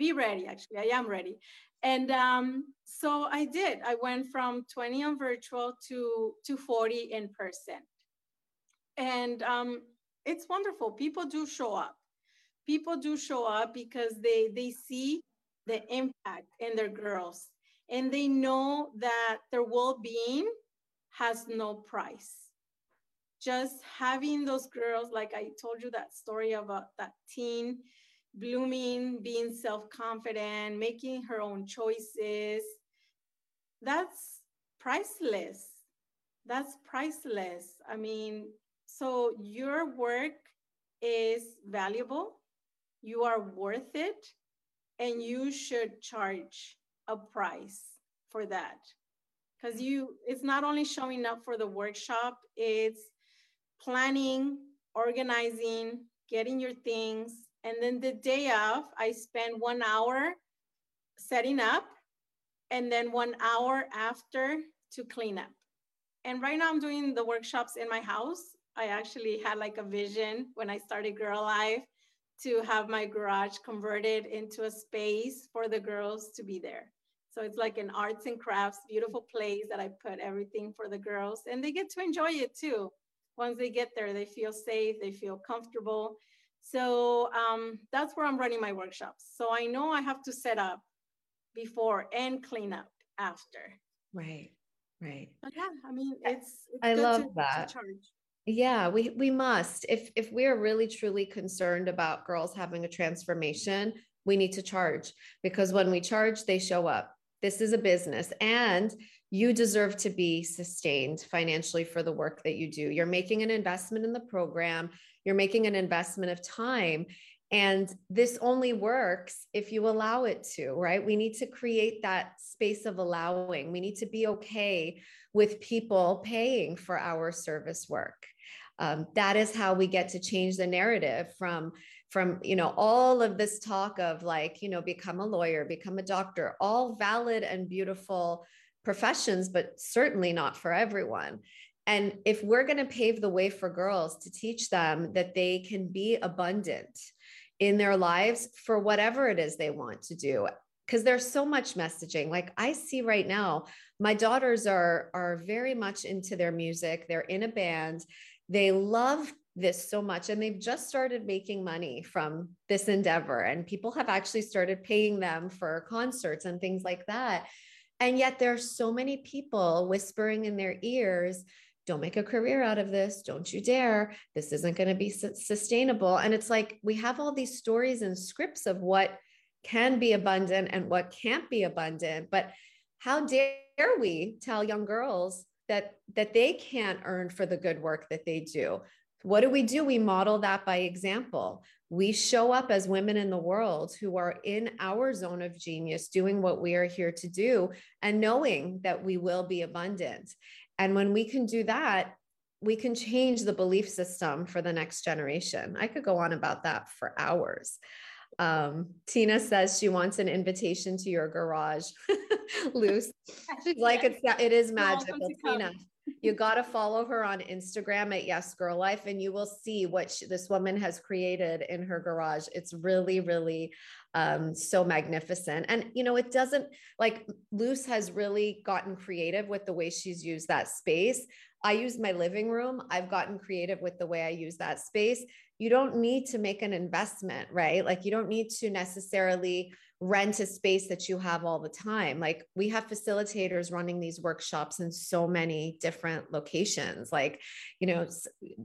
be ready actually. I am ready. And um, so i did. I went from 20 on virtual to to 40 in person. And um, it's wonderful. People do show up. People do show up because they they see the impact in their girls. And they know that their well-being has no price. Just having those girls like i told you that story about that teen blooming, being self confident, making her own choices. That's priceless. That's priceless. I mean, so your work is valuable, you are worth it, and you should charge a price for that. Because you, it's not only showing up for the workshop, it's planning, organizing, getting your things, and then the day of, I spend one hour setting up and then one hour after to clean up. And right now I'm doing the workshops in my house. I actually had like a vision when I started Girl Life to have my garage converted into a space for the girls to be there. So it's like an arts and crafts, beautiful place that I put everything for the girls and they get to enjoy it too. Once they get there, they feel safe, they feel comfortable. So um, that's where I'm running my workshops. So I know I have to set up before and clean up after. Right. Right. But yeah, I mean, it's. it's I love to, that. To Yeah, we we must. If if we are really truly concerned about girls having a transformation, we need to charge because when we charge, they show up. This is a business and you deserve to be sustained financially for the work that you do. You're making an investment in the program, you're making an investment of time. And this only works if you allow it to, right? We need to create that space of allowing. We need to be okay with people paying for our service work. Um, that is how we get to change the narrative from from you know all of this talk of like you know become a lawyer become a doctor all valid and beautiful professions but certainly not for everyone and if we're going to pave the way for girls to teach them that they can be abundant in their lives for whatever it is they want to do because there's so much messaging. Like i see right now my daughters are are very much into their music. They're in a band. They love this so much and they've just started making money from this endeavor. And people have actually started paying them for concerts and things like that. And yet there's so many people whispering in their ears don't make a career out of this. Don't you dare. This isn't going to be sustainable. And it's like we have all these stories and scripts of what can be abundant and what can't be abundant. But how dare we tell young girls that that they can't earn for the good work that they do? What do we do? We model that by example. We show up as women in the world who are in our zone of genius, doing what we are here to do, and knowing that we will be abundant. And when we can do that, we can change the belief system for the next generation. I could go on about that for hours. Um, Tina says she wants an invitation to your garage. Luz. She's like, it's, it is magical. Tina, you got to follow her on Instagram at Yes Girl Life, and you will see what she, this woman has created in her garage. It's really, really um, so magnificent. And, you know, it doesn't like Luz has really gotten creative with the way she's used that space. I use my living room. I've gotten creative with the way I use that space. You don't need to make an investment, right? Like, you don't need to necessarily rent a space that you have all the time. Like we have facilitators running these workshops in so many different locations. Like, you know,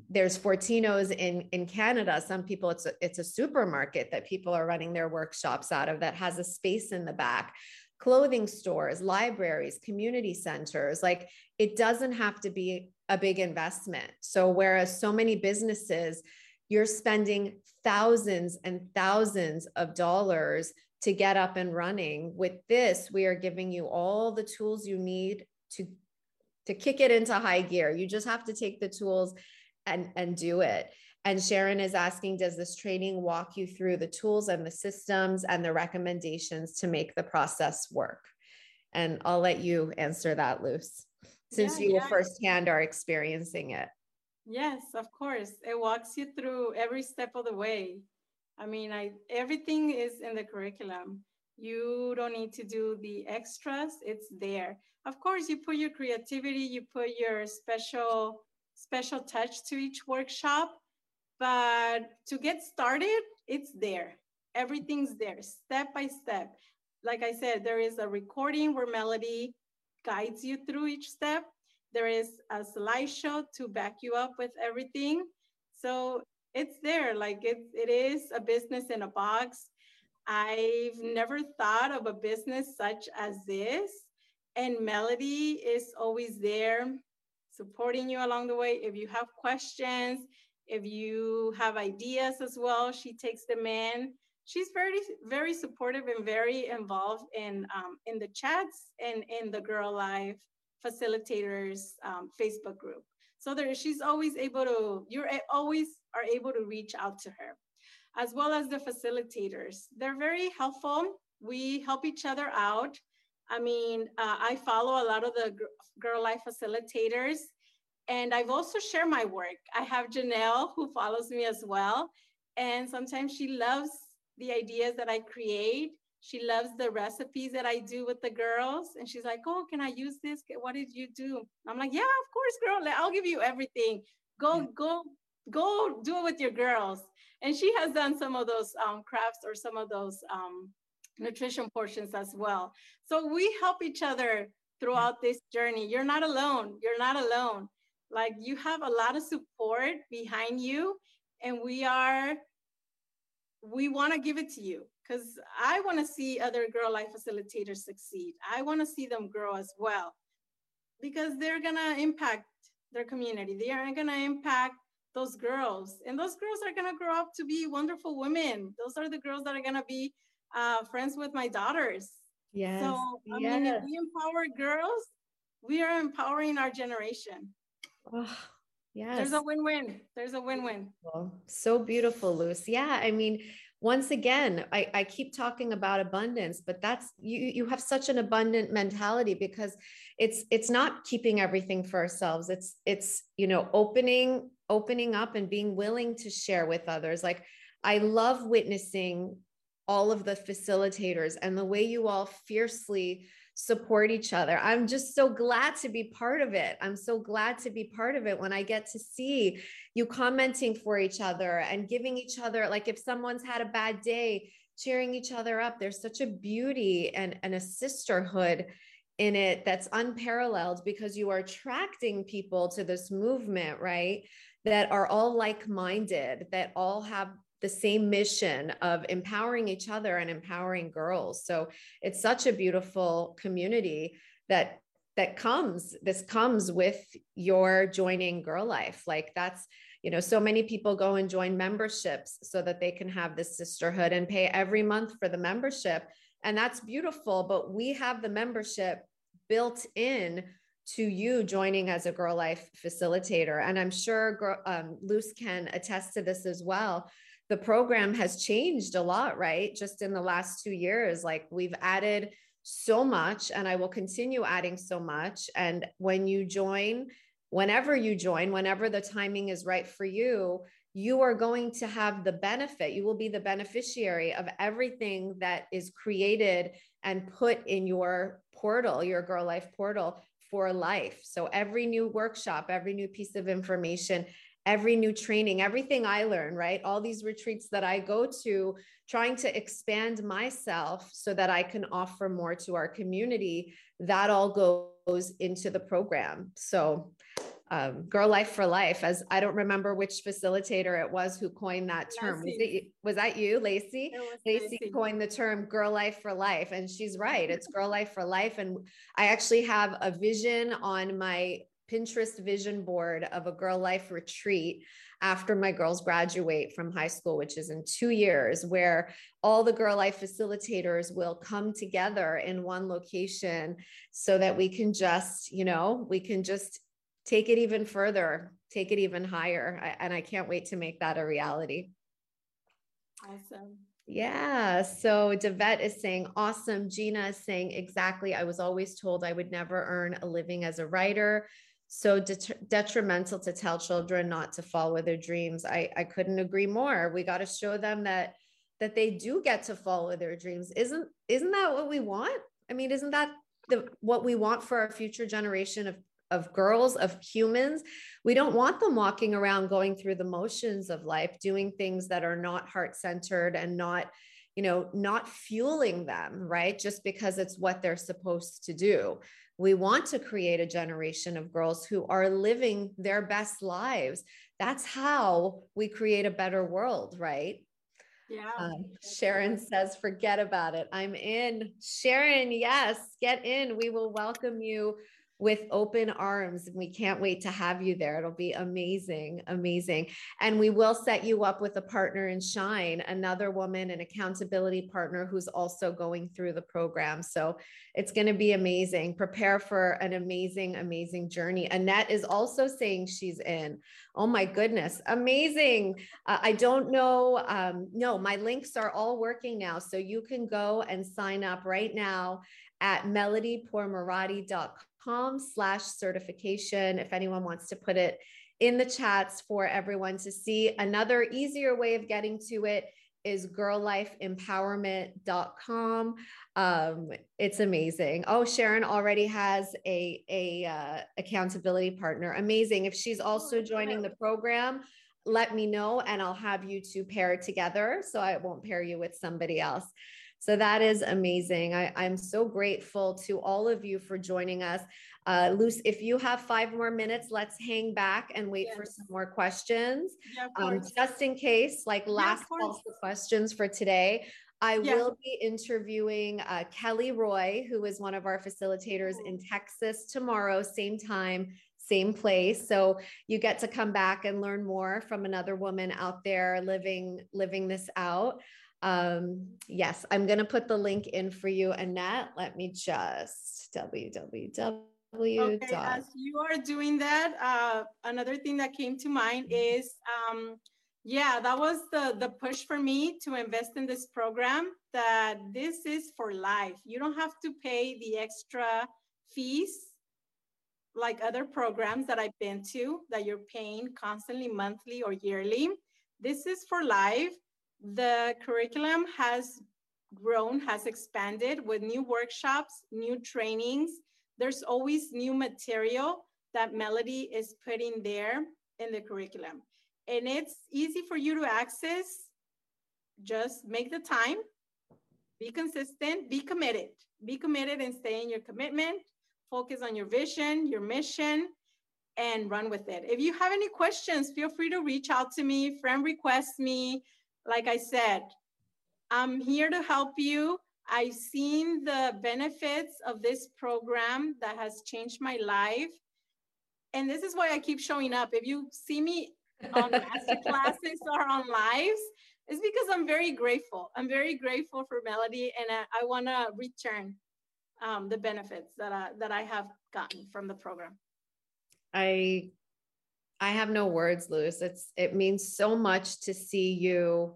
there's Fortinos in in Canada. Some people it's a, it's a supermarket that people are running their workshops out of that has a space in the back. Clothing stores, libraries, community centers. Like it doesn't have to be a big investment. So whereas so many businesses you're spending thousands and thousands of dollars to get up and running. With this, we are giving you all the tools you need to to kick it into high gear. You just have to take the tools and and do it. And Sharon is asking, does this training walk you through the tools and the systems and the recommendations to make the process work? And I'll let you answer that, Luz, since yeah, you yeah. firsthand are experiencing it. Yes, of course. It walks you through every step of the way. I mean, I everything is in the curriculum. You don't need to do the extras, it's there. Of course, you put your creativity, you put your special special touch to each workshop, but to get started, it's there. Everything's there, step by step. Like I said, there is a recording where Melody guides you through each step. There is a slideshow to back you up with everything. So it's there. Like it, it is a business in a box. I've never thought of a business such as this. And Melody is always there supporting you along the way. If you have questions, if you have ideas as well, she takes them in. She's very, very supportive and very involved in um, in the chats and in the Girl Life facilitators um, Facebook group. So there, she's always able to, you're always are able to reach out to her, as well as the facilitators. They're very helpful. We help each other out. I mean, uh, I follow a lot of the Girl Life facilitators, and I've also shared my work. I have Janelle who follows me as well, and sometimes she loves the ideas that I create she loves the recipes that I do with the girls. And she's like, Oh, can I use this? What did you do? I'm like, Yeah, of course, girl. I'll give you everything. Go, yeah. go, go do it with your girls. And she has done some of those um, crafts or some of those um, nutrition portions as well. So we help each other throughout this journey. You're not alone. You're not alone. Like you have a lot of support behind you, and we are, we want to give it to you because I want to see other girl life facilitators succeed. I want to see them grow as well because they're going to impact their community. They are going to impact those girls, and those girls are going to grow up to be wonderful women. Those are the girls that are going to be uh, friends with my daughters. Yes. So, I yes. mean, if we empower girls, we are empowering our generation. Oh, yes. There's a win-win. There's a win-win. So beautiful, Luz. Yeah. I mean, once again, I, I keep talking about abundance, but that's you you have such an abundant mentality because it's it's not keeping everything for ourselves. It's it's you know opening opening up and being willing to share with others. Like I love witnessing all of the facilitators and the way you all fiercely support each other. I'm just so glad to be part of it. I'm so glad to be part of it when I get to see you commenting for each other and giving each other, like if someone's had a bad day, cheering each other up. There's such a beauty and, and a sisterhood in it that's unparalleled because you are attracting people to this movement, right? That are all like minded, that all have the same mission of empowering each other and empowering girls. So it's such a beautiful community that that comes this comes with your joining girl life. Like that's you know so many people go and join memberships so that they can have this sisterhood and pay every month for the membership. And that's beautiful but we have the membership built in to you joining as a girl life facilitator. And i'm sure um, Luz can attest to this as well the program has changed a lot, right? Just in the last two years, like we've added so much and I will continue adding so much. And when you join, whenever you join, whenever the timing is right for you, you are going to have the benefit. You will be the beneficiary of everything that is created and put in your portal, your Girl Life portal for life. So every new workshop, every new piece of information, every new training, everything I learn, right? All these retreats that I go to, trying to expand myself so that I can offer more to our community, that all goes into the program. So, um, girl life for life as i don't remember which facilitator it was who coined that term. Was it was that you lacey lacey coined the term girl life for life and she's right. It's girl life for life and i actually have a vision on my Pinterest vision board of a girl life retreat after my girls graduate from high school, which is in two years, where all the girl life facilitators will come together in one location so that we can just, you know, we can just take it even further, take it even higher. I, and I can't wait to make that a reality. Awesome. Yeah. So Devette is saying, awesome. Gina is saying, exactly. I was always told I would never earn a living as a writer so det- detrimental to tell children not to follow their dreams. I i couldn't agree more. We got to show them that that they do get to follow their dreams. Isn't isn't that what we want? I mean isn't that the what we want for our future generation of of girls of humans? We don't want them walking around going through the motions of life doing things that are not heart centered and not you know not fueling them right? Just because it's what they're supposed to do we want to create a generation of girls who are living their best lives. That's how we create a better world, right? Yeah. Um, Sharon says, forget about it. I'm in. Sharon, yes, get in. We will welcome you with open arms. And we can't wait to have you there. It'll be amazing, amazing. And we will set you up with a partner in Shine, another woman, an accountability partner who's also going through the program. So it's going to be amazing. Prepare for an amazing, amazing journey. Annette is also saying she's in. Oh my goodness, amazing. Uh, I don't know. Um, no, my links are all working now. So you can go and sign up right now at melodypourmoradi.com com slash certification if anyone wants to put it in the chats for everyone to see. Another easier way of getting to it is girllifeempowerment.com. Um, it's amazing. Oh, Sharon already has a, a uh, accountability partner. Amazing. If she's also joining the program, let me know and I'll have you two pair together so I won't pair you with somebody else. So that is amazing. I, I'm so grateful to all of you for joining us. Uh, Luz, if you have five more minutes, let's hang back and wait yes. for some more questions. Yeah, um, just in case, like last yeah, call for questions for today. I yeah. will be interviewing uh, Kelly Roy, who is one of our facilitators in Texas tomorrow, same time, same place. So you get to come back and learn more from another woman out there living living this out. Um, yes, I'm going to put the link in for you, Annette. Let me just www. Okay, as you are doing that, uh, another thing that came to mind is, um, yeah, that was the the push for me to invest in this program. That this is for life. You don't have to pay the extra fees like other programs that I've been to that you're paying constantly, monthly or yearly. This is for life. The curriculum has grown, has expanded with new workshops, new trainings. There's always new material that Melody is putting there in the curriculum. And it's easy for you to access. Just make the time, be consistent, be committed. Be committed and stay in your commitment. Focus on your vision, your mission, and run with it. If you have any questions, feel free to reach out to me, friend request me, like I said, I'm here to help you. I've seen the benefits of this program that has changed my life. And this is why I keep showing up. If you see me on master classes or on lives, it's because I'm very grateful. I'm very grateful for Melody and I, I want to return um, the benefits that I, that I have gotten from the program. I I have no words, Luz. It's it means so much to see you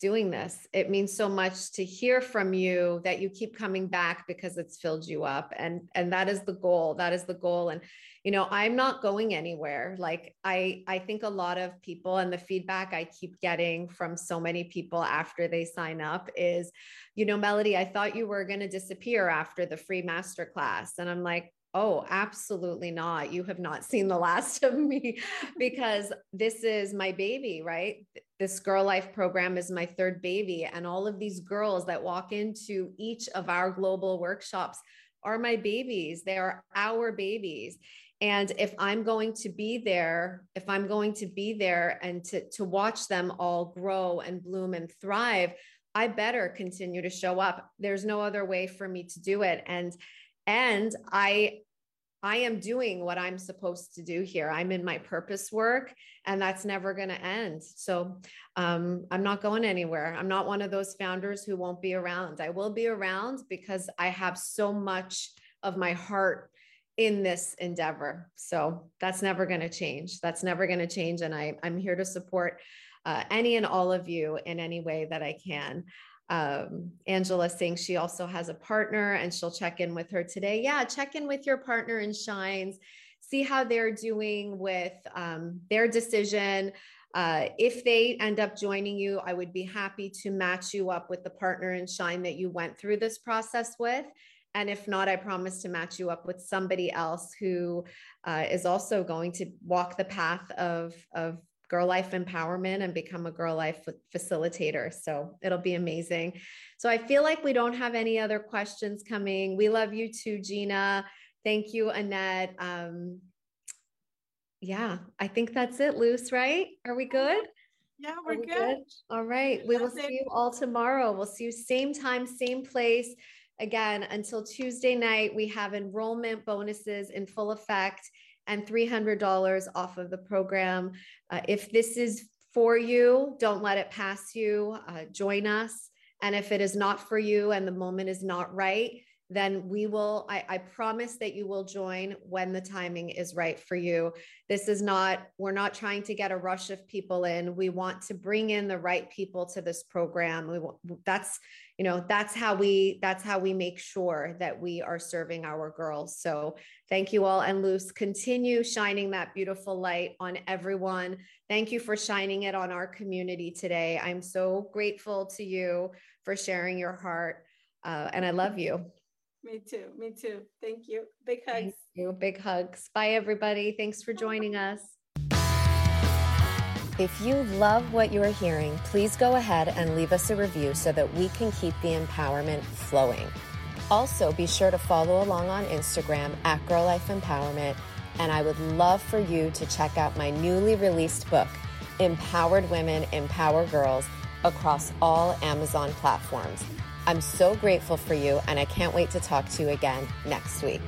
doing this. It means so much to hear from you that you keep coming back because it's filled you up. And and that is the goal. That is the goal. And you know, I'm not going anywhere. Like I I think a lot of people and the feedback I keep getting from so many people after they sign up is, you know, Melody, I thought you were going to disappear after the free masterclass. And I'm like, Oh, absolutely not. You have not seen the last of me because this is my baby, right? This Girl Life program is my third baby. And all of these girls that walk into each of our global workshops are my babies. They are our babies. And if I'm going to be there, if I'm going to be there and to, to watch them all grow and bloom and thrive, I better continue to show up. There's no other way for me to do it. And and i i am doing what i'm supposed to do here. I'm in my purpose work and that's never going to end. So um, i'm not going anywhere. I'm not one of those founders who won't be around. I will be around because i have so much of my heart in this endeavor. So that's never going to change. That's never going to change and I, i'm here to support uh, any and all of you in any way that i can um, Angela saying she also has a partner and she'll check in with her today. Yeah, check in with your partner in Shines, see how they're doing with um, their decision. Uh, if they end up joining you, I would be happy to match you up with the partner in Shine that you went through this process with. And if not, I promise to match you up with somebody else who uh, is also going to walk the path of, of girl life empowerment and become a girl life facilitator. So it'll be amazing. So I feel like we don't have any other questions coming. We love you too, Gina. Thank you, Annette. Um, yeah, I think that's it, Luz, right? Are we good? Yeah, we're we good? good. All right. We will see you all tomorrow. We'll see you same time, same place. Again, until Tuesday night, we have enrollment bonuses in full effect and $300 off of the program. Uh, if this is for you, don't let it pass you. Uh, join us. And if it is not for you and the moment is not right, then we will, I, I, promise that you will join when the timing is right for you. This is not, we're not trying to get a rush of people in. We want to bring in the right people to this program. We want, that's, you know, that's how we, that's how we make sure that we are serving our girls. So thank you all. And Luz, continue shining that beautiful light on everyone. Thank you for shining it on our community today. I'm so grateful to you for sharing your heart. Uh, and I love you. Me too. Me too. Thank you. Big hugs. Thank you. Big hugs. Bye, everybody. Thanks for joining us. If you love what you are hearing, please go ahead and leave us a review so that we can keep the empowerment flowing. Also, be sure to follow along on Instagram at Girl Life Empowerment. And I would love for you to check out my newly released book, Empowered Women Empower Girls, across all Amazon platforms. I'm so grateful for you, and I can't wait to talk to you again next week.